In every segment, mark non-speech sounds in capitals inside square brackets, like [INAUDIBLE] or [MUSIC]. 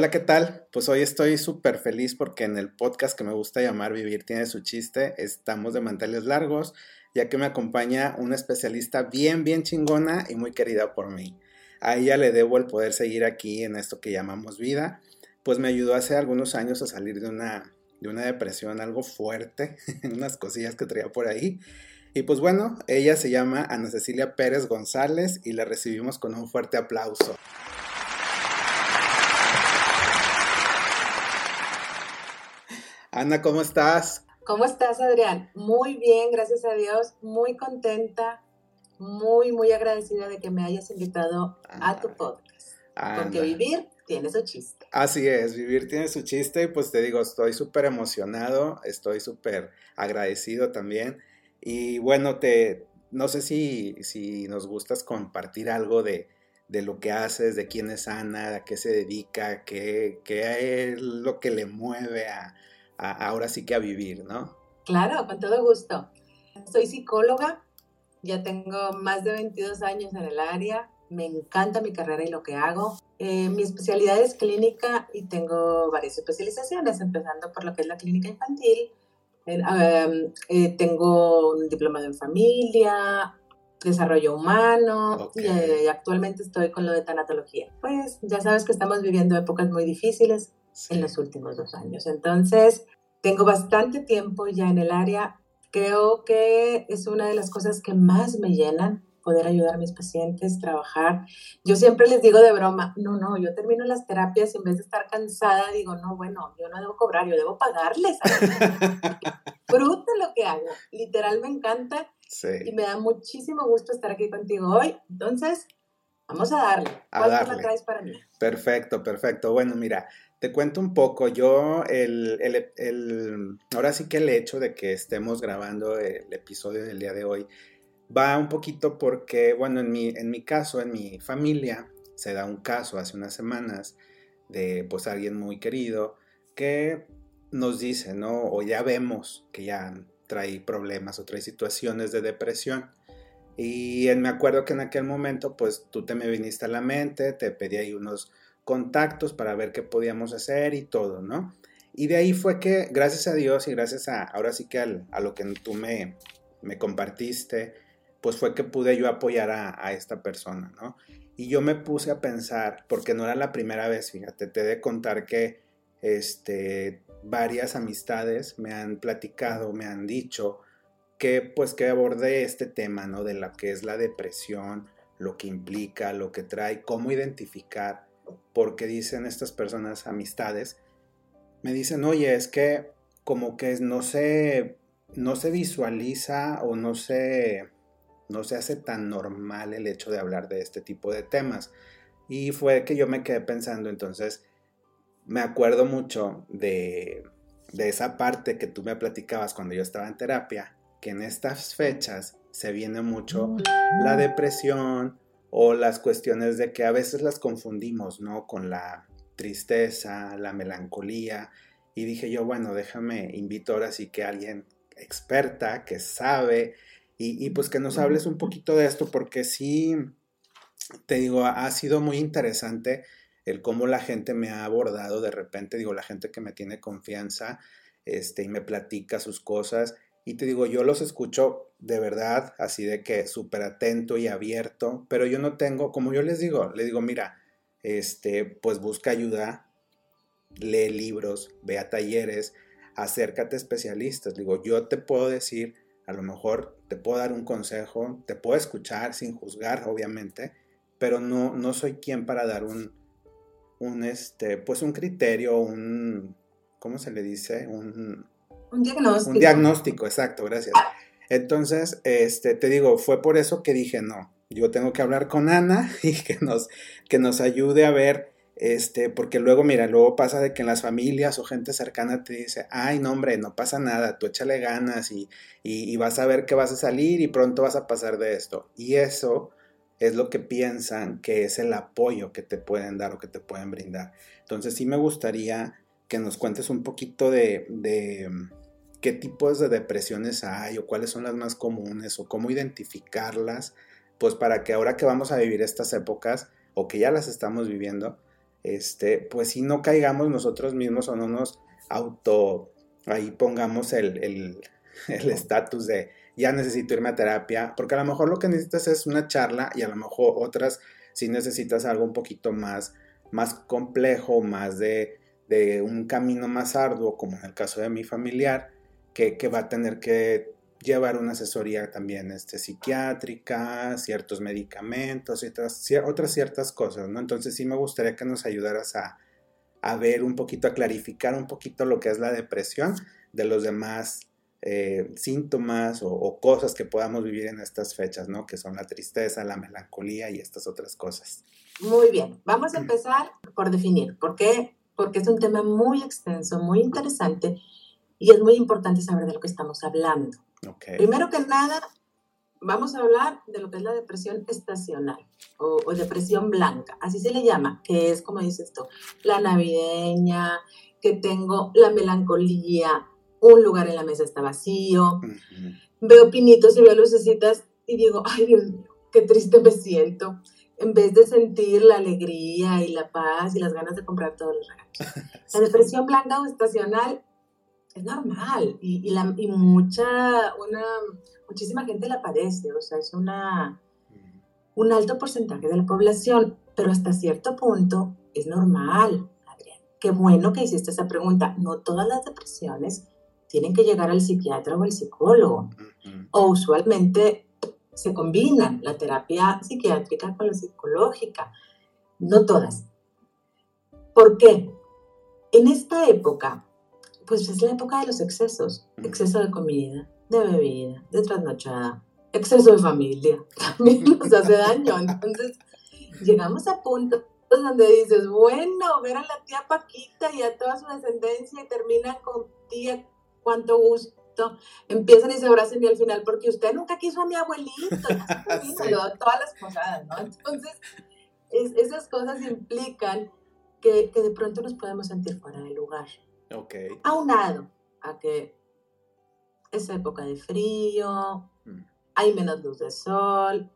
Hola, ¿qué tal? Pues hoy estoy súper feliz porque en el podcast que me gusta llamar Vivir tiene su chiste, estamos de manteles largos, ya que me acompaña una especialista bien, bien chingona y muy querida por mí. A ella le debo el poder seguir aquí en esto que llamamos vida, pues me ayudó hace algunos años a salir de una, de una depresión algo fuerte, [LAUGHS] unas cosillas que traía por ahí. Y pues bueno, ella se llama Ana Cecilia Pérez González y la recibimos con un fuerte aplauso. Ana, ¿cómo estás? ¿Cómo estás, Adrián? Muy bien, gracias a Dios, muy contenta, muy, muy agradecida de que me hayas invitado a tu podcast. Porque vivir tiene su chiste. Así es, vivir tiene su chiste y pues te digo, estoy súper emocionado, estoy súper agradecido también. Y bueno, te, no sé si, si nos gustas compartir algo de, de lo que haces, de quién es Ana, a qué se dedica, qué, qué es lo que le mueve a, ahora sí que a vivir, ¿no? Claro, con todo gusto. Soy psicóloga, ya tengo más de 22 años en el área, me encanta mi carrera y lo que hago. Eh, mi especialidad es clínica y tengo varias especializaciones, empezando por lo que es la clínica infantil. Eh, eh, tengo un diplomado en familia, desarrollo humano y actualmente estoy con lo de tanatología. Pues ya sabes que estamos viviendo épocas muy difíciles en los últimos dos años. Entonces, tengo bastante tiempo ya en el área. Creo que es una de las cosas que más me llenan, poder ayudar a mis pacientes, trabajar. Yo siempre les digo de broma, no, no, yo termino las terapias y en vez de estar cansada, digo, no, bueno, yo no debo cobrar, yo debo pagarles. [LAUGHS] Fruto lo que hago. Literal me encanta y me da muchísimo gusto estar aquí contigo hoy. Entonces, vamos a darle. ¿Cuál a traes para mí? Perfecto, perfecto. Bueno, mira, te cuento un poco, yo el, ahora sí que el hecho de que estemos grabando el episodio del día de hoy va un poquito porque, bueno, en mi, en mi caso, en mi familia, se da un caso hace unas semanas de pues alguien muy querido que nos dice, ¿no? O ya vemos que ya trae problemas o trae situaciones de depresión. Y me acuerdo que en aquel momento, pues tú te me viniste a la mente, te pedí ahí unos contactos para ver qué podíamos hacer y todo, ¿no? Y de ahí fue que, gracias a Dios y gracias a, ahora sí que a lo que tú me, me compartiste, pues fue que pude yo apoyar a, esta persona, ¿no? Y yo me puse a pensar, porque no era la primera vez, fíjate, te he de contar que este, varias amistades me han platicado, me han dicho que pues que abordé este tema, ¿no? De lo que es la depresión, lo que implica, lo que trae, cómo identificar porque dicen estas personas, amistades, me dicen, oye, es que como que no se, no se visualiza o no se, no se hace tan normal el hecho de hablar de este tipo de temas. Y fue que yo me quedé pensando, entonces, me acuerdo mucho de, de esa parte que tú me platicabas cuando yo estaba en terapia, que en estas fechas se viene mucho la depresión, o las cuestiones de que a veces las confundimos, ¿no? Con la tristeza, la melancolía. Y dije yo, bueno, déjame, invito ahora sí que alguien experta, que sabe, y, pues que nos hables un poquito de esto, porque sí, te digo, ha sido muy interesante el cómo la gente me ha abordado de repente, digo, la gente que me tiene confianza, este, y me platica sus cosas, y te digo, yo los escucho de verdad, así de que súper atento y abierto, pero yo no tengo, como yo les digo, le digo, mira, este, pues busca ayuda, lee libros, ve a talleres, acércate a especialistas. Digo, yo te puedo decir, a lo mejor te puedo dar un consejo, te puedo escuchar sin juzgar, obviamente, pero no, no soy quien para dar un, un, este, pues un criterio, un, ¿cómo se le dice? Un, un diagnóstico. Un diagnóstico, exacto, gracias. Entonces, este, te digo, fue por eso que dije, no, yo tengo que hablar con Ana [LAUGHS] y que nos, que nos ayude a ver, este, porque luego, mira, luego pasa de que en las familias o gente cercana te dice, ay, no, hombre, no pasa nada, tú échale ganas y, y, y vas a ver que vas a salir y pronto vas a pasar de esto. Y eso es lo que piensan que es el apoyo que te pueden dar o que te pueden brindar. Entonces sí me gustaría que nos cuentes un poquito de, qué tipos de depresiones hay o cuáles son las más comunes o cómo identificarlas, pues para que ahora que vamos a vivir estas épocas o que ya las estamos viviendo, este, pues si no caigamos nosotros mismos o no nos auto, ahí pongamos [LAUGHS] el estatus de ya necesito irme a terapia, porque a lo mejor lo que necesitas es una charla y a lo mejor otras si necesitas algo un poquito más, más complejo, más de, de un camino más arduo, como en el caso de mi familiar, que, que va a tener que llevar una asesoría también este, psiquiátrica, ciertos medicamentos y otras, otras ciertas cosas, ¿no? Entonces sí me gustaría que nos ayudaras a, a, ver un poquito, a clarificar un poquito lo que es la depresión de los demás eh, síntomas o, cosas que podamos vivir en estas fechas, ¿no? Que son la tristeza, la melancolía y estas otras cosas. Muy bien, vamos a empezar por definir, ¿por qué? Porque es un tema muy extenso, muy interesante y es muy importante saber de lo que estamos hablando. Primero que nada, vamos a hablar de lo que es la depresión estacional o, depresión blanca, así se le llama, que es, como dices tú, la navideña, que tengo la melancolía, un lugar en la mesa está vacío, veo pinitos y veo lucecitas y digo, ay Dios mío, qué triste me siento. En vez de sentir la alegría y la paz y las ganas de comprar todos los regalos. La depresión blanca o estacional es normal y, la, y mucha, una, muchísima gente la padece, o sea, es una, un alto porcentaje de la población, pero hasta cierto punto es normal, Adrián. Qué bueno que hiciste esa pregunta. No todas las depresiones tienen que llegar al psiquiatra o al psicólogo, o usualmente se combinan la terapia psiquiátrica con la psicológica, no todas. ¿Por qué? En esta época pues es la época de los excesos, exceso de comida, de bebida, de trasnochada, exceso de familia, [LAUGHS] también nos hace daño. Entonces, llegamos a puntos donde dices, bueno, ver a la tía Paquita y a toda su descendencia y terminan con tía, cuánto gusto. Empiezan y se abrazan y al final, porque usted nunca quiso a mi abuelito, [LAUGHS] todas las cosas, ¿no? Entonces, esas cosas implican que, que de pronto nos podemos sentir fuera de lugar. Okay. Aunado a que es época de frío, mm. hay menos luz de sol,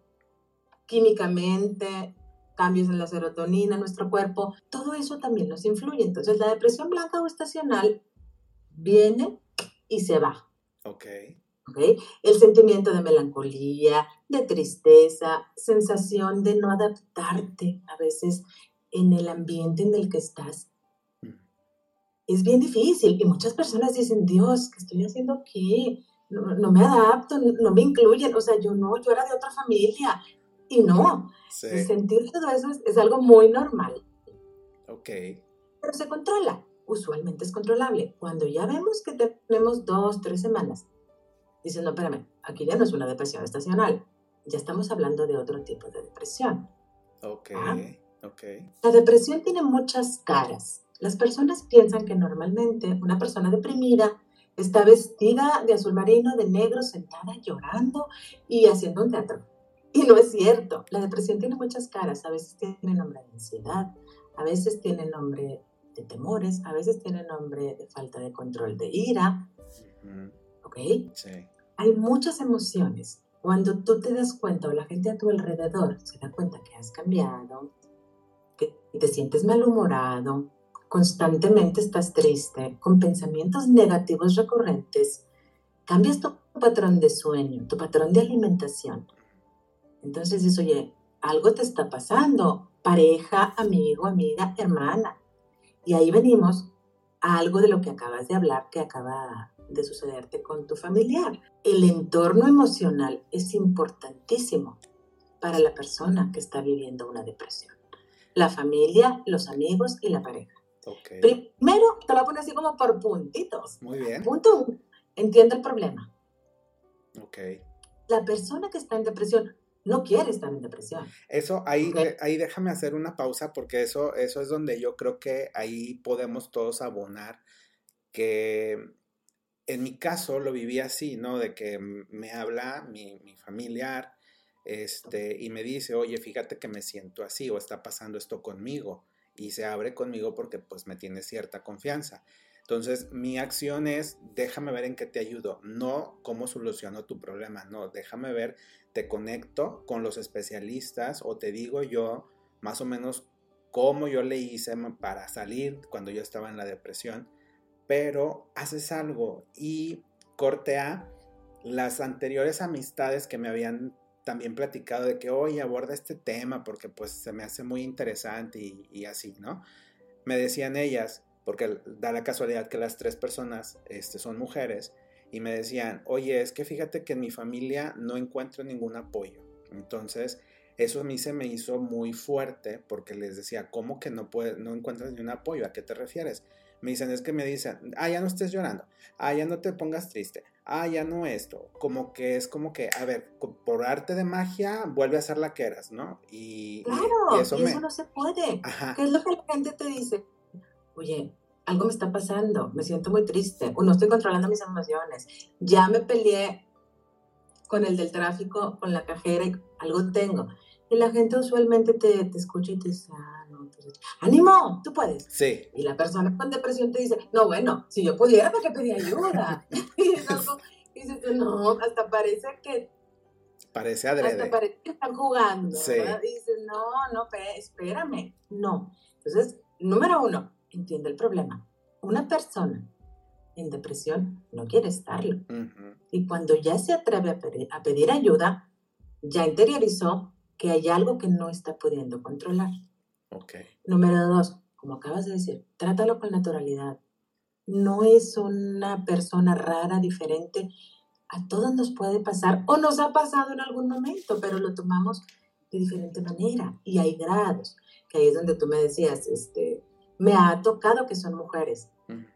químicamente, cambios en la serotonina en nuestro cuerpo, todo eso también nos influye. Entonces, la depresión blanca o estacional viene y se va. Ok. ¿Okay? El sentimiento de melancolía, de tristeza, sensación de no adaptarte a veces en el ambiente en el que estás es bien difícil y muchas personas dicen, Dios, ¿qué estoy haciendo aquí? No, me adapto, no, me incluyen, o sea, yo no, yo era de otra familia y no. sentir todo eso es, algo muy normal. Ok. Pero se controla, usualmente es controlable. Cuando ya vemos que tenemos dos, tres semanas, dicen, no, espérame, aquí ya no es una depresión estacional, ya estamos hablando de otro tipo de depresión. Ok, ¿Ah? ok. La depresión tiene muchas caras. Las personas piensan que normalmente una persona deprimida está vestida de azul marino, de negro, sentada llorando y haciendo un teatro. Y no es cierto. La depresión tiene muchas caras. A veces tiene nombre de ansiedad, a veces tiene nombre de temores, a veces tiene nombre de falta de control de ira. ¿Ok? Sí. Hay muchas emociones. Cuando tú te das cuenta o la gente a tu alrededor se da cuenta que has cambiado, que te sientes malhumorado, constantemente estás triste, con pensamientos negativos recurrentes, cambias tu patrón de sueño, tu patrón de alimentación. Entonces dices, oye, algo te está pasando, pareja, amigo, amiga, hermana. Y ahí venimos a algo de lo que acabas de hablar, que acaba de sucederte con tu familiar. El entorno emocional es importantísimo para la persona que está viviendo una depresión. La familia, los amigos y la pareja. Primero, te lo poner así como por puntitos. Muy bien. Punto uno, entiende el problema. Ok. La persona que está en depresión no quiere estar en depresión. Eso, ahí, eh, ahí déjame hacer una pausa porque eso, eso es donde yo creo que ahí podemos todos abonar que en mi caso lo viví así, ¿no? De que me habla mi, mi familiar este, y me dice, oye, fíjate que me siento así o está pasando esto conmigo y se abre conmigo porque pues me tiene cierta confianza. Entonces, mi acción es, déjame ver en qué te ayudo, no cómo soluciono tu problema, no, déjame ver, te conecto con los especialistas o te digo yo más o menos cómo yo le hice para salir cuando yo estaba en la depresión, pero haces algo y cortea las anteriores amistades que me habían también platicado de que, hoy aborda este tema porque pues se me hace muy interesante y, así, ¿no? Me decían ellas, porque da la casualidad que las tres personas este, son mujeres, y me decían, oye, es que fíjate que en mi familia no encuentro ningún apoyo. Entonces, eso a mí se me hizo muy fuerte porque les decía, ¿cómo que no, puedes, no encuentras ni un apoyo? ¿A qué te refieres? Me dicen, es que me dicen, ah, ya no estés llorando, ah, ya no te pongas triste, ah, ya no esto. Como que es como que, a ver, por arte de magia, vuelve a ser la que eras, ¿no? Y, claro, y, eso, no se puede. ¿Qué es lo que la gente te dice? Oye, algo me está pasando, me siento muy triste, o no estoy controlando mis emociones, ya me peleé con el del tráfico, con la cajera, y algo tengo. Y la gente usualmente te, te escucha y te dice, ah, no, ánimo, tú puedes. Sí. Y la persona con depresión te dice, no, bueno, si yo pudiera, ¿para qué pedí ayuda? [LAUGHS] [LAUGHS] y dices no, hasta parece que... Parece adrede. Hasta parece que están jugando. Sí. Dices, no, no, espérame. No. Entonces, número uno, entiende el problema. Una persona en depresión no quiere estarlo. Y cuando ya se atreve a pedir, ayuda, ya interiorizó que hay algo que no está pudiendo controlar. Okay. Número dos, como acabas de decir, trátalo con naturalidad. No es una persona rara, diferente. A todos nos puede pasar o nos ha pasado en algún momento, pero lo tomamos de diferente manera y hay grados. Que ahí es donde tú me decías, este, me ha tocado que son mujeres.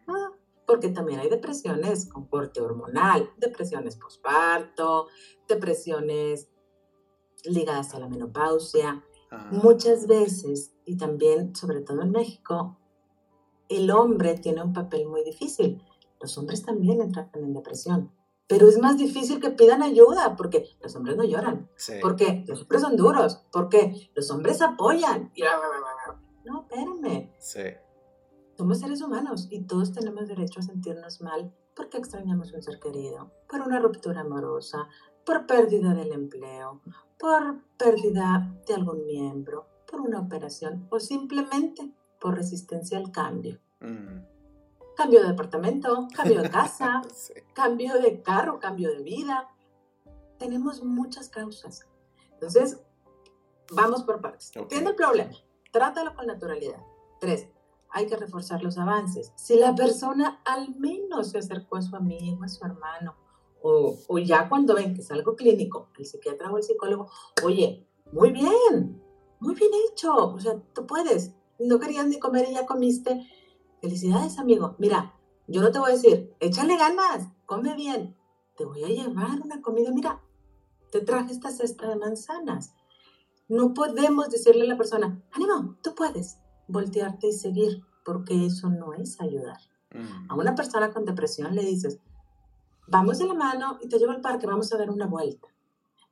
Ah, porque también hay depresiones con corte hormonal, depresiones postparto, depresiones ligadas a la menopausia. Ah. Muchas veces, y también, sobre todo en México, el hombre tiene un papel muy difícil. Los hombres también entran en depresión. Pero es más difícil que pidan ayuda porque los hombres no lloran. Porque los hombres son duros. Porque los hombres apoyan. No, espérame. Sí. Somos seres humanos y todos tenemos derecho a sentirnos mal porque extrañamos un ser querido, por una ruptura amorosa, por pérdida del empleo, por pérdida de algún miembro, por una operación o simplemente por resistencia al cambio. Mm. Cambio de departamento, cambio de casa, [LAUGHS] cambio de carro, cambio de vida. Tenemos muchas causas. Entonces, vamos por partes. Tiene el problema trátalo con naturalidad. Tres, hay que reforzar los avances. Si la persona al menos se acercó a su amigo, a su hermano, o, ya cuando ven que es algo clínico, el psiquiatra o el psicólogo, oye, muy bien, muy bien hecho, o sea, tú puedes, no querías ni comer y ya comiste. Felicidades, amigo. Mira, yo no te voy a decir, échale ganas, come bien. Te voy a llevar una comida. Mira, te traje esta cesta de manzanas. No podemos decirle a la persona, ánimo, tú puedes, voltearte y seguir, porque eso no es ayudar. A una persona con depresión le dices, vamos de la mano y te llevo al parque, vamos a dar una vuelta.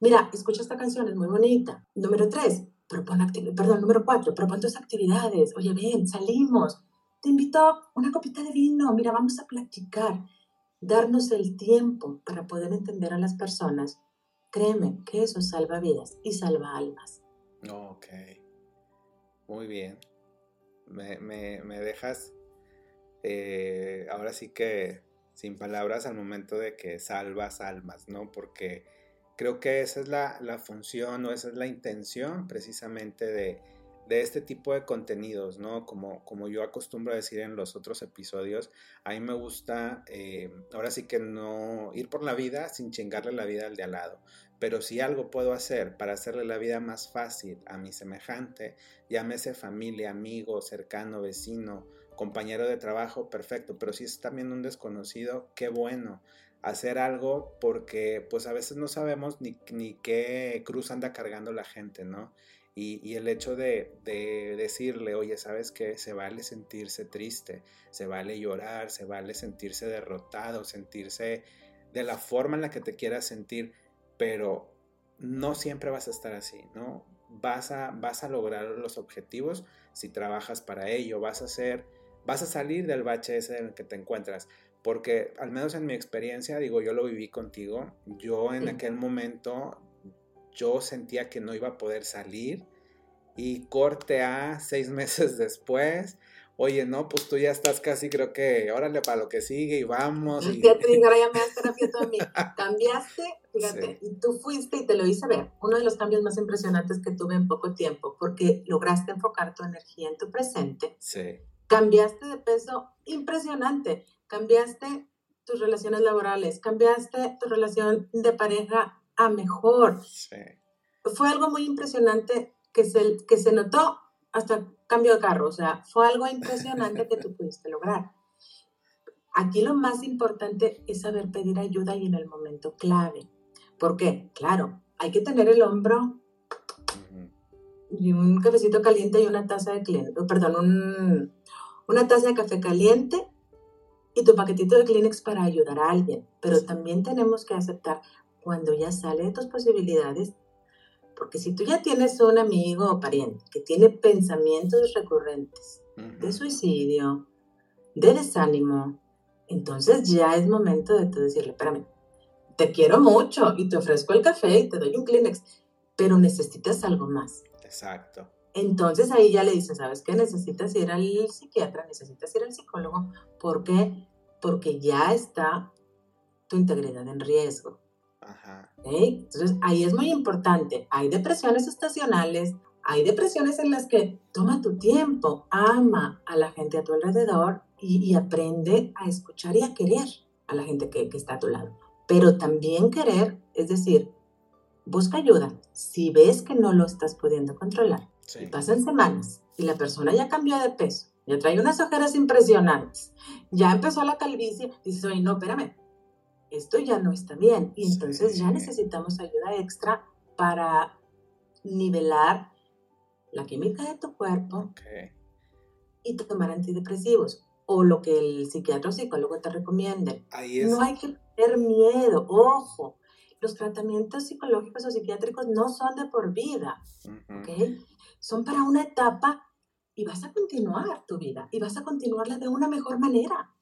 Mira, escucha esta canción, es muy bonita. Número tres, propon perdón, número cuatro, propon tus actividades. Oye, ven, salimos. Te invito a una copita de vino. Mira, vamos a platicar. Darnos el tiempo para poder entender a las personas. Créeme que eso salva vidas y salva almas. Ok. Muy bien. Me, dejas eh, ahora sí que sin palabras al momento de que salvas almas, ¿no? Porque creo que esa es la, función o esa es la intención precisamente de, este tipo de contenidos, ¿no? Como, como yo acostumbro a decir en los otros episodios, a mí me gusta eh, ahora sí que no ir por la vida sin chingarle la vida al de al lado. Pero si algo puedo hacer para hacerle la vida más fácil a mi semejante, llámese familia, amigo, cercano, vecino, compañero de trabajo, perfecto. Pero si es también un desconocido, qué bueno hacer algo porque pues a veces no sabemos ni, ni qué cruz anda cargando la gente, ¿no? Y, el hecho de, de, decirle, oye, ¿sabes qué? Se vale sentirse triste, se vale llorar, se vale sentirse derrotado, sentirse de la forma en la que te quieras sentir pero no siempre vas a estar así, ¿no? Vas a, vas a lograr los objetivos si trabajas para ello, vas a ser, vas a salir del bache ese en el que te encuentras, porque al menos en mi experiencia, digo, yo lo viví contigo, yo en aquel momento, yo sentía que no iba a poder salir y corte a seis [LAUGHS] meses después. Oye, no, pues tú ya estás casi, creo que, órale para lo que sigue y vamos. Y... Ya te digo, ahora ya me das terapia a mí. Cambiaste, fíjate, y tú fuiste y te lo hice ver. Uno de los cambios más impresionantes que tuve en poco tiempo, porque lograste enfocar tu energía en tu presente. Sí. Cambiaste de peso impresionante. Cambiaste tus relaciones laborales, cambiaste tu relación de pareja a mejor. Sí. Fue algo muy impresionante que se, que se notó hasta cambio de carro, o sea, fue algo impresionante que tú pudiste lograr. Aquí lo más importante es saber pedir ayuda y en el momento clave. ¿Por qué? Claro, hay que tener el hombro y un cafecito caliente y una taza de cliente, perdón, una taza de café caliente y tu paquetito de Kleenex para ayudar a alguien. Pero también tenemos que aceptar cuando ya sale de tus posibilidades, porque si tú ya tienes un amigo o pariente que tiene pensamientos recurrentes de suicidio, de desánimo, entonces ya es momento de tú decirle, espérame, te quiero mucho y te ofrezco el café y te doy un Kleenex, pero necesitas algo más. Exacto. Entonces ahí ya le dices, ¿sabes qué? Necesitas ir al psiquiatra, necesitas ir al psicólogo. ¿Por qué? Porque ya está tu integridad en riesgo. Entonces, ahí es muy importante. Hay depresiones estacionales, hay depresiones en las que toma tu tiempo, ama a la gente a tu alrededor y, aprende a escuchar y a querer a la gente que, está a tu lado. Pero también querer, es decir, busca ayuda. Si ves que no lo estás pudiendo controlar y pasan semanas y la persona ya cambió de peso, ya trae unas ojeras impresionantes, ya empezó la calvicie, dices, oye, no, espérame, esto ya no está bien. Y entonces ya necesitamos ayuda extra para nivelar la química de tu cuerpo y tomar antidepresivos o lo que el psiquiatra o psicólogo te recomiende. No hay que tener miedo, ojo. Los tratamientos psicológicos o psiquiátricos no son de por vida, Son para una etapa y vas a continuar tu vida y vas a continuarla de una mejor manera.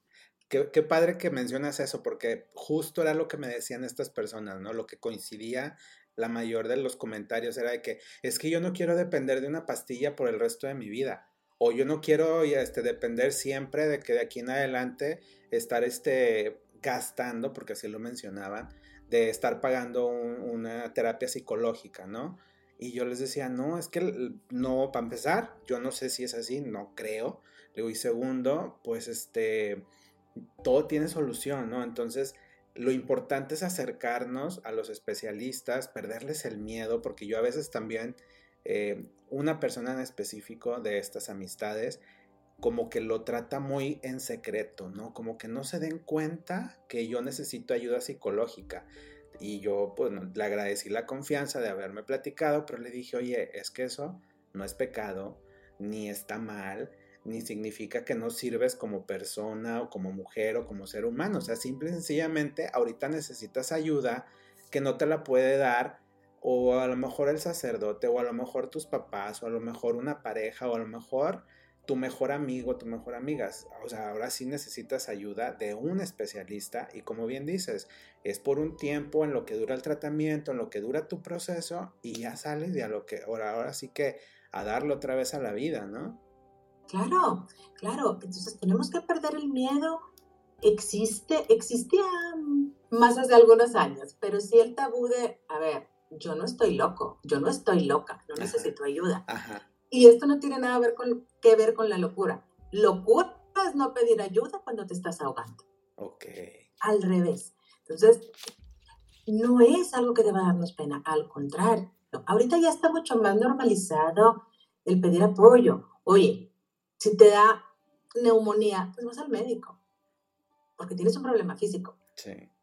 Qué, padre que mencionas eso, porque justo era lo que me decían estas personas, ¿no? Lo que coincidía la mayor de los comentarios era de que es que yo no quiero depender de una pastilla por el resto de mi vida. O yo no quiero este, depender siempre de que de aquí en adelante estar este, gastando, porque así lo mencionaban, de estar pagando una terapia psicológica, ¿no? Y yo les decía, no, es que no, para empezar, yo no sé si es así, no creo. y segundo, pues este, todo tiene solución, ¿no? Entonces, lo importante es acercarnos a los especialistas, perderles el miedo, porque yo a veces también, eh, una persona en específico de estas amistades, como que lo trata muy en secreto, ¿no? Como que no se den cuenta que yo necesito ayuda psicológica. Y yo, pues, le agradecí la confianza de haberme platicado, pero le dije, oye, es que eso no es pecado, ni está mal, ni significa que no sirves como persona o como mujer o como ser humano. O sea, simple y sencillamente ahorita necesitas ayuda que no te la puede dar o a lo mejor el sacerdote o a lo mejor tus papás o a lo mejor una pareja o a lo mejor tu mejor amigo, tu mejor amiga. O sea, ahora sí necesitas ayuda de un especialista y como bien dices, es por un tiempo en lo que dura el tratamiento, en lo que dura tu proceso y ya sales de a lo que ahora, ahora sí que a darlo otra vez a la vida, ¿no? Claro, claro. Entonces tenemos que perder el miedo. Existe, existía más hace algunos años, pero sí el tabú de, a ver, yo no estoy loco, yo no estoy loca, no necesito ayuda. Y esto no tiene nada que ver con la locura. Locura es no pedir ayuda cuando te estás ahogando. Ok. Al revés. Entonces, no es algo que deba darnos pena, al contrario. Ahorita ya está mucho más normalizado el pedir apoyo. Oye, si te da neumonía, pues vas al médico, porque tienes un problema físico.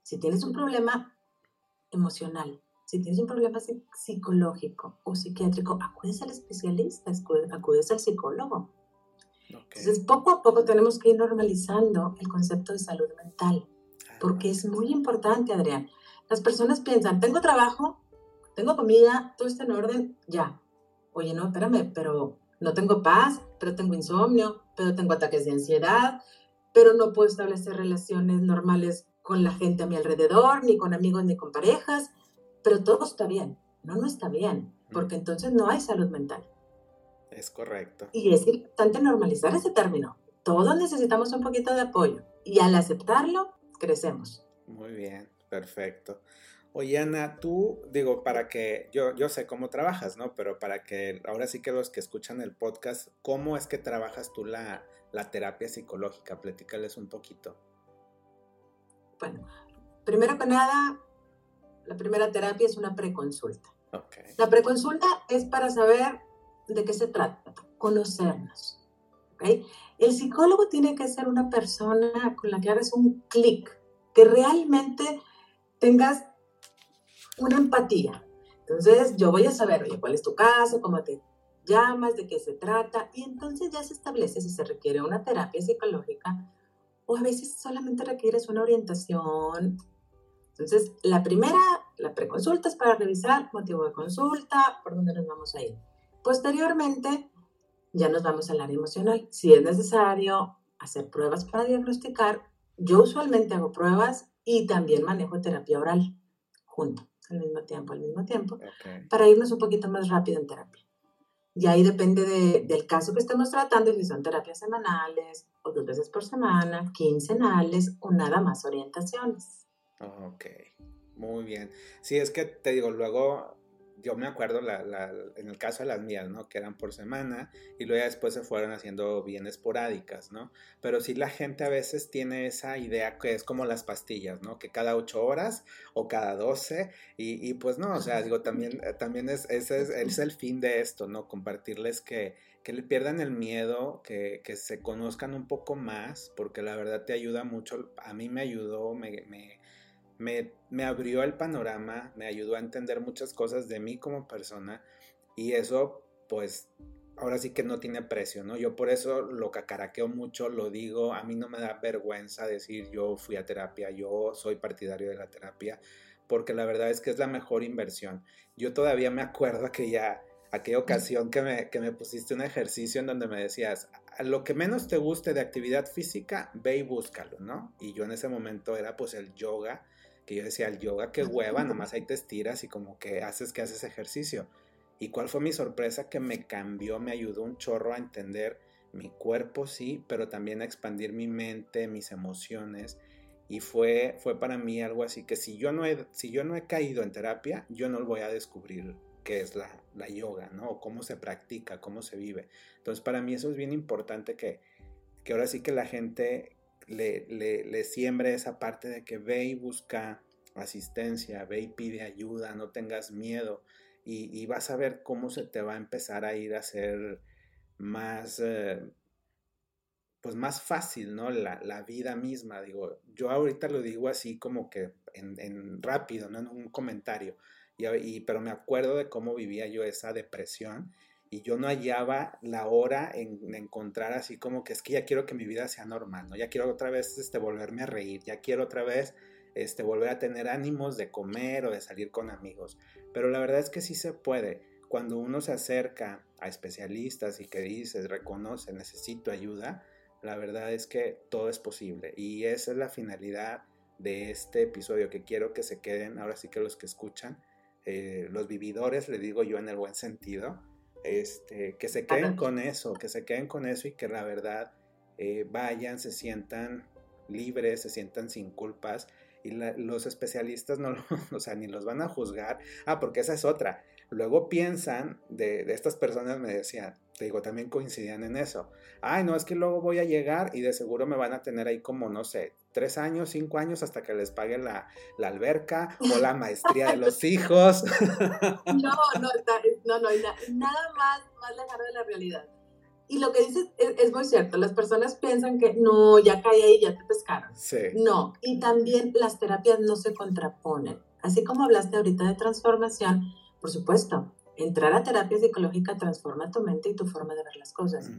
Si tienes un problema emocional, si tienes un problema psicológico o psiquiátrico, acudes al especialista, acudes al psicólogo. Entonces, poco a poco tenemos que ir normalizando el concepto de salud mental, porque es muy importante, Adrián. Las personas piensan, tengo trabajo, tengo comida, todo está en orden, ya. Oye, no, espérame, pero no tengo paz, pero tengo insomnio, pero tengo ataques de ansiedad, pero no puedo establecer relaciones normales con la gente a mi alrededor, ni con amigos, ni con parejas, pero todo está bien. No, no está bien, porque entonces no hay salud mental. Es correcto. Y es importante normalizar ese término. Todos necesitamos un poquito de apoyo y al aceptarlo, crecemos. Muy bien, perfecto. Oye, Ana, tú, digo, para que yo, yo sé cómo trabajas, ¿no? Pero para que ahora sí que los que escuchan el podcast, ¿cómo es que trabajas tú la, la terapia psicológica? Platícales un poquito. Bueno, primero que nada, la primera terapia es una preconsulta. Okay. La preconsulta es para saber de qué se trata, conocernos. ¿okay? El psicólogo tiene que ser una persona con la que hagas un clic, que realmente tengas una empatía. Entonces yo voy a saber, oye, cuál es tu caso, cómo te llamas, de qué se trata, y entonces ya se establece si se requiere una terapia psicológica o a veces solamente requieres una orientación. Entonces, la primera, la preconsulta es para revisar motivo de consulta, por dónde nos vamos a ir. Posteriormente, ya nos vamos al área emocional. Si es necesario hacer pruebas para diagnosticar, yo usualmente hago pruebas y también manejo terapia oral junto al mismo tiempo, al mismo tiempo, para irnos un poquito más rápido en terapia. Y ahí depende del caso que estemos tratando, si son terapias semanales o dos veces por semana, quincenales o nada más orientaciones. Ok, muy bien. Sí, es que te digo, luego yo me acuerdo en el caso de las mías, ¿no? Que eran por semana y luego después se fueron haciendo bien esporádicas, ¿no? Pero sí la gente a veces tiene esa idea que es como las pastillas, ¿no? Que cada ocho horas o cada doce y, pues no, o sea, digo, también, eh, también es, ese es, el fin de esto, ¿no? Compartirles que, que le pierdan el miedo, que, que, se conozcan un poco más, porque la verdad te ayuda mucho, a mí me ayudó, me, me me, abrió el panorama, me ayudó a entender muchas cosas de mí como persona y eso pues ahora sí que no tiene precio, ¿no? Yo por eso lo cacaraqueo mucho, lo digo, a mí no me da vergüenza decir yo fui a terapia, yo soy partidario de la terapia, porque la verdad es que es la mejor inversión. Yo todavía me acuerdo que ya aquella ocasión que me, que me pusiste un ejercicio en donde me decías, a lo que menos te guste de actividad física, ve y búscalo, ¿no? Y yo en ese momento era pues el yoga que yo decía, el yoga, qué hueva, nomás ahí te estiras y como que haces que haces ejercicio. ¿Y cuál fue mi sorpresa? Que me cambió, me ayudó un chorro a entender mi cuerpo, sí, pero también a expandir mi mente, mis emociones. Y fue, fue para mí algo así que si yo, no he, si yo no he caído en terapia, yo no voy a descubrir qué es la, la yoga, ¿no? O cómo se practica, cómo se vive. Entonces, para mí eso es bien importante que, que ahora sí que la gente le, le, siembre esa parte de que ve y busca asistencia, ve y pide ayuda, no tengas miedo y, vas a ver cómo se te va a empezar a ir a hacer más, eh, pues más fácil, ¿no? La, vida misma, digo, yo ahorita lo digo así como que en, rápido, ¿no? En un comentario, y, pero me acuerdo de cómo vivía yo esa depresión y yo no hallaba la hora en, encontrar así como que es que ya quiero que mi vida sea normal, ¿no? Ya quiero otra vez este, volverme a reír, ya quiero otra vez este, volver a tener ánimos de comer o de salir con amigos. Pero la verdad es que sí se puede. Cuando uno se acerca a especialistas y que dices, reconoce, necesito ayuda, la verdad es que todo es posible. Y esa es la finalidad de este episodio, que quiero que se queden, ahora sí que los que escuchan, eh, los vividores, le digo yo en el buen sentido, este, que se queden con eso, que se queden con eso y que la verdad eh, vayan, se sientan libres, se sientan sin culpas y los especialistas no, [LAUGHS] o sea, ni los van a juzgar. Ah, porque esa es otra. Luego piensan, de, de, estas personas me decían, te digo, también coincidían en eso. Ay, no, es que luego voy a llegar y de seguro me van a tener ahí como, no sé, tres años, cinco años hasta que les pague la, la alberca o la [LAUGHS] maestría de los hijos. No, no, [LAUGHS] no, no, nada más, más lejano de la realidad. Y lo que dices es, muy cierto, las personas piensan que no, ya caí ahí, ya te pescaron. Sí. No, y también las terapias no se contraponen. Así como hablaste ahorita de transformación, por supuesto, entrar a terapia psicológica transforma tu mente y tu forma de ver las cosas.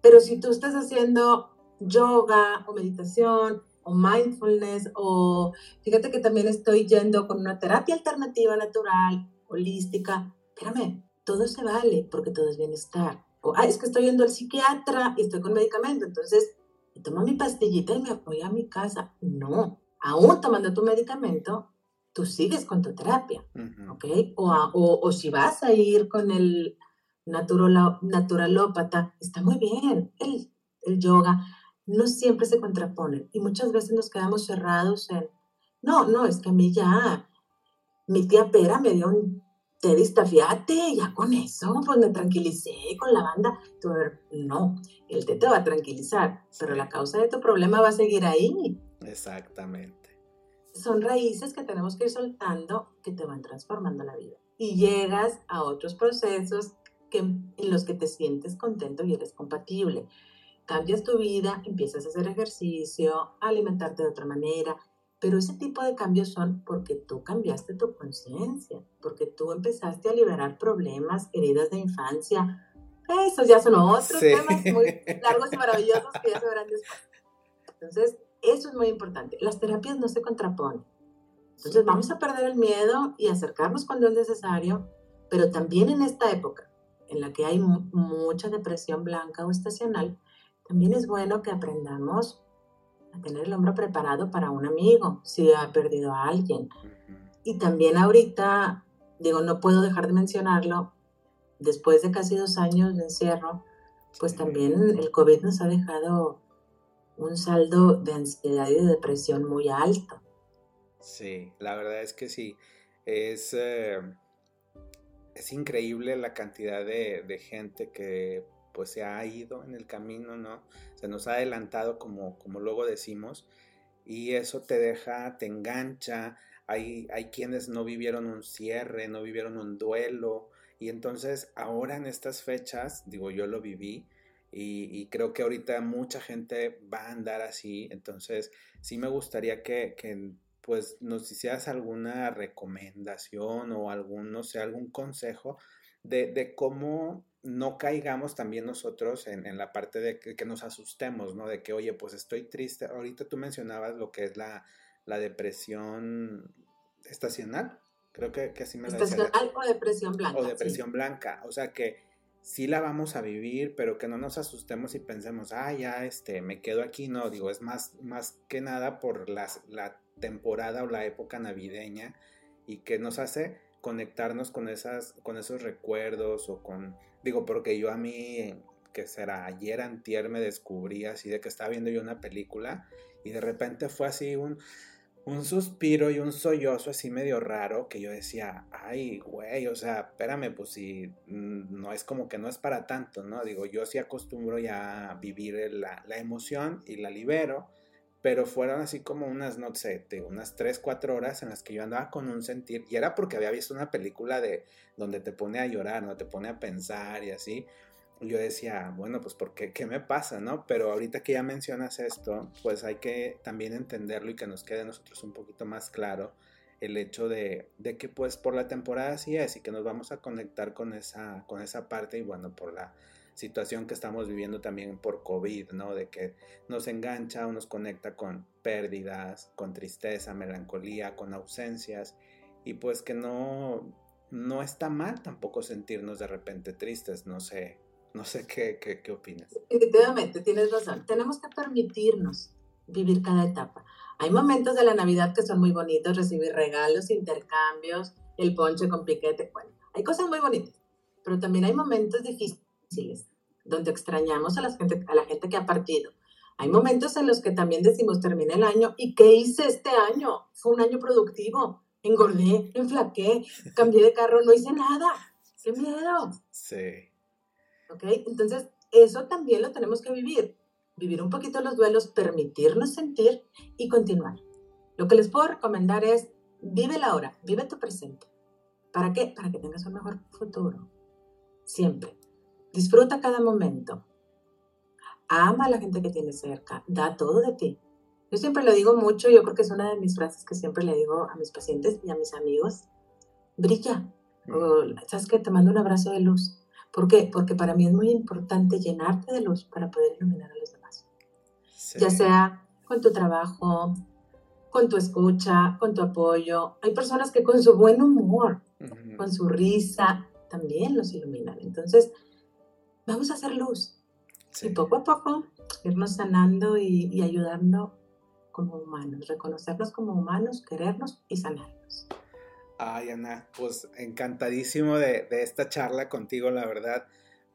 Pero si tú estás haciendo yoga o meditación o mindfulness o fíjate que también estoy yendo con una terapia alternativa natural, holística, espérame, todo se vale porque todo es bienestar. O, ah, es que estoy yendo al psiquiatra y estoy con medicamento, entonces tomo mi pastillita y me voy a mi casa. No, aún tomando tu medicamento, tú sigues con tu terapia, ¿ok? O, o, o, si vas a ir con el naturalópata, está muy bien. El, el yoga no siempre se contraponen y muchas veces nos quedamos cerrados en, no, no, es que a mí ya, mi tía Pera me dio un té de ya con eso, pues me tranquilicé con la banda. No, el té te va a tranquilizar, pero la causa de tu problema va a seguir ahí. Exactamente. Son raíces que tenemos que ir soltando que te van transformando la vida. Y llegas a otros procesos que, en los que te sientes contento y eres compatible. Cambias tu vida, empiezas a hacer ejercicio, a alimentarte de otra manera, pero ese tipo de cambios son porque tú cambiaste tu conciencia, porque tú empezaste a liberar problemas, heridas de infancia. Esos ya son otros temas muy [LAUGHS] largos y maravillosos que ya se verán después. Entonces, eso es muy importante. Las terapias no se contraponen. Entonces, vamos a perder el miedo y acercarnos cuando es necesario, pero también en esta época en la que hay mucha depresión blanca o estacional, también es bueno que aprendamos a tener el hombro preparado para un amigo si ha perdido a alguien. Y también ahorita, digo, no puedo dejar de mencionarlo, después de casi dos años de encierro, pues también el COVID nos ha dejado un saldo de ansiedad y de depresión muy alto. Sí, la verdad es que sí. Es, eh, es increíble la cantidad de, de gente que pues se ha ido en el camino, ¿no? Se nos ha adelantado como, como luego decimos y eso te deja, te engancha. Hay, hay quienes no vivieron un cierre, no vivieron un duelo y entonces ahora en estas fechas, digo, yo lo viví y, creo que ahorita mucha gente va a andar así, entonces sí me gustaría que, que pues nos hicieras alguna recomendación o algún, no sé, algún consejo de, de cómo no caigamos también nosotros en, la parte de que, nos asustemos, ¿no? De que, oye, pues estoy triste. Ahorita tú mencionabas lo que es la, depresión estacional. Creo que, que así me lo Estacional o depresión blanca. O depresión blanca. O sea que sí la vamos a vivir, pero que no nos asustemos y pensemos, ah, ya, este, me quedo aquí. No, digo, es más, más que nada por las, la temporada o la época navideña y que nos hace conectarnos con, esas, con esos recuerdos o con, digo, porque yo a mí, que será ayer antier me descubrí así de que estaba viendo yo una película y de repente fue así un, un suspiro y un sollozo así medio raro que yo decía, ay, güey, o sea, espérame, pues si no es como que no es para tanto, ¿no? Digo, yo sí acostumbro ya a vivir la, la emoción y la libero pero fueron así como unas, no sé, unas 3, 4 horas en las que yo andaba con un sentir, y era porque había visto una película de donde te pone a llorar, ¿no? Te pone a pensar y así. Yo decía, bueno, pues porque qué me pasa, ¿no? Pero ahorita que ya mencionas esto, pues hay que también entenderlo y que nos quede a nosotros un poquito más claro el hecho de, de, que pues por la temporada así es y que nos vamos a conectar con esa, con esa parte y bueno, por la situación que estamos viviendo también por COVID, ¿no? De que nos engancha o nos conecta con pérdidas, con tristeza, melancolía, con ausencias y pues que no, no está mal tampoco sentirnos de repente tristes, no sé, no sé qué, qué, qué opinas. Definitivamente, tienes razón, tenemos que permitirnos vivir cada etapa. Hay momentos de la Navidad que son muy bonitos, recibir regalos, intercambios, el ponche con piquete, bueno, hay cosas muy bonitas, pero también hay momentos difíciles donde extrañamos a la, gente, a la gente que ha partido. Hay momentos en los que también decimos, termina el año, ¿y qué hice este año? Fue un año productivo, engordé, enflaqué, cambié de carro, no hice nada. ¡Qué miedo! Sí. ¿Ok? Entonces, eso también lo tenemos que vivir. Vivir un poquito los duelos, permitirnos sentir y continuar. Lo que les puedo recomendar es, vive la hora, vive tu presente. ¿Para qué? Para que tengas un mejor futuro. Siempre. Disfruta cada momento. Ama a la gente que tienes cerca. Da todo de ti. Yo siempre lo digo mucho, yo creo que es una de mis frases que siempre le digo a mis pacientes y a mis amigos. Brilla. ¿Sabes qué? Te mando un abrazo de luz. ¿Por qué? Porque para mí es muy importante llenarte de luz para poder iluminar a los demás. Ya sea con tu trabajo, con tu escucha, con tu apoyo. Hay personas que con su buen humor, con su risa, también los iluminan. Entonces, vamos a hacer luz. Y poco a poco irnos sanando y, ayudando como humanos, reconocernos como humanos, querernos y sanarnos. Ay, Ana, pues encantadísimo de, de esta charla contigo, la verdad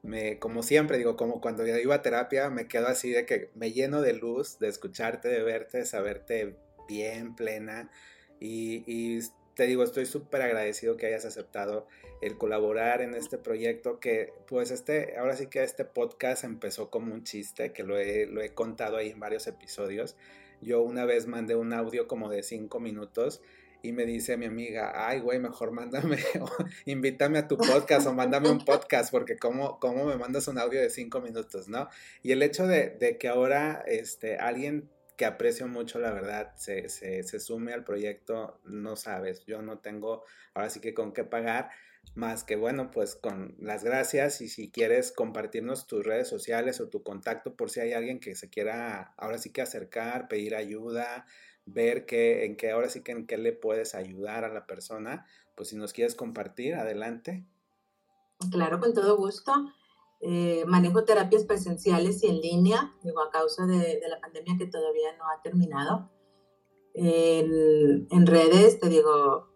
me, como siempre, digo, como cuando yo iba a terapia, me quedo así de que me lleno de luz, de escucharte, de verte, de saberte bien, plena. Y, y te digo, estoy súper agradecido que hayas aceptado el colaborar en este proyecto que, pues, este, ahora sí que este podcast empezó como un chiste, que lo he, lo he contado ahí en varios episodios. Yo una vez mandé un audio como de cinco minutos y me dice mi amiga, ay, güey, mejor mándame, [LAUGHS] invítame a tu podcast o mándame un podcast, porque cómo, cómo me mandas un audio de cinco minutos, ¿no? Y el hecho de, de que ahora este, alguien que aprecio mucho, la verdad, se, se, se, sume al proyecto, no sabes, yo no tengo ahora sí que con qué pagar, más que bueno, pues con las gracias y si quieres compartirnos tus redes sociales o tu contacto por si hay alguien que se quiera ahora sí que acercar, pedir ayuda, ver qué, en qué, ahora sí que en qué le puedes ayudar a la persona, pues si nos quieres compartir, adelante. Claro, con todo gusto. Eh, manejo terapias presenciales y en línea, digo, a causa de, la pandemia que todavía no ha terminado. En, en, redes, te digo,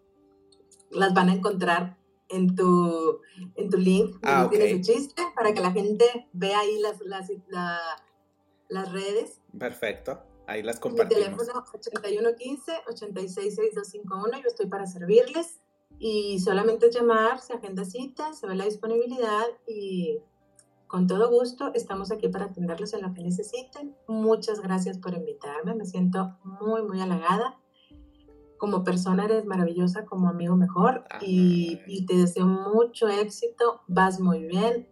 las van a encontrar en tu, en tu link, ah, okay. chiste, para que la gente vea ahí las, las, las redes. Perfecto. Ahí las compartimos. Mi teléfono 8115-866251, yo estoy para servirles. Y solamente llamar, se agenda cita, se ve la disponibilidad y con todo gusto estamos aquí para atenderlos en lo que necesiten. Muchas gracias por invitarme, me siento muy, muy halagada. Como persona eres maravillosa, como amigo mejor y, y, te deseo mucho éxito, vas muy bien.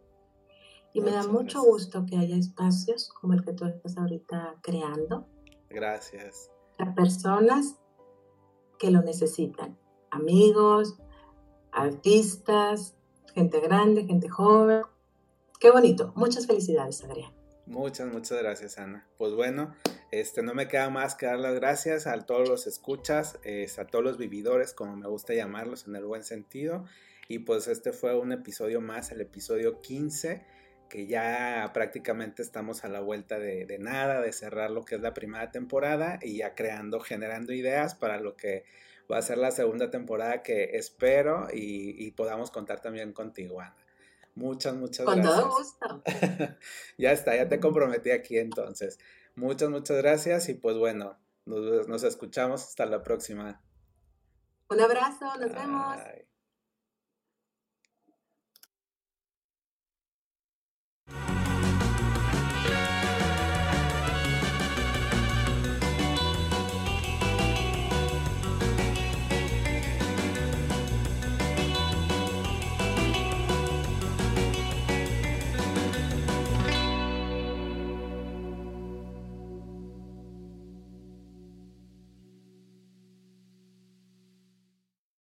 Y me da mucho gusto que haya espacios como el que tú estás ahorita creando Gracias. A personas que lo necesitan. Amigos, artistas, gente grande, gente joven. Qué bonito. Muchas felicidades, Adrián. Muchas, muchas gracias, Ana. Pues bueno, este, no me queda más que dar las gracias a todos los escuchas, a todos los vividores, como me gusta llamarlos en el buen sentido. Y pues este fue un episodio más, el episodio 15 que ya prácticamente estamos a la vuelta de, nada, de cerrar lo que es la primera temporada y ya creando, generando ideas para lo que va a ser la segunda temporada que espero y, podamos contar también contigo, Ana. Muchas, muchas gracias. Con todo gusto. [LAUGHS] ya está, ya te comprometí aquí entonces. Muchas, muchas gracias y pues bueno, nos, nos escuchamos hasta la próxima. Un abrazo, nos vemos.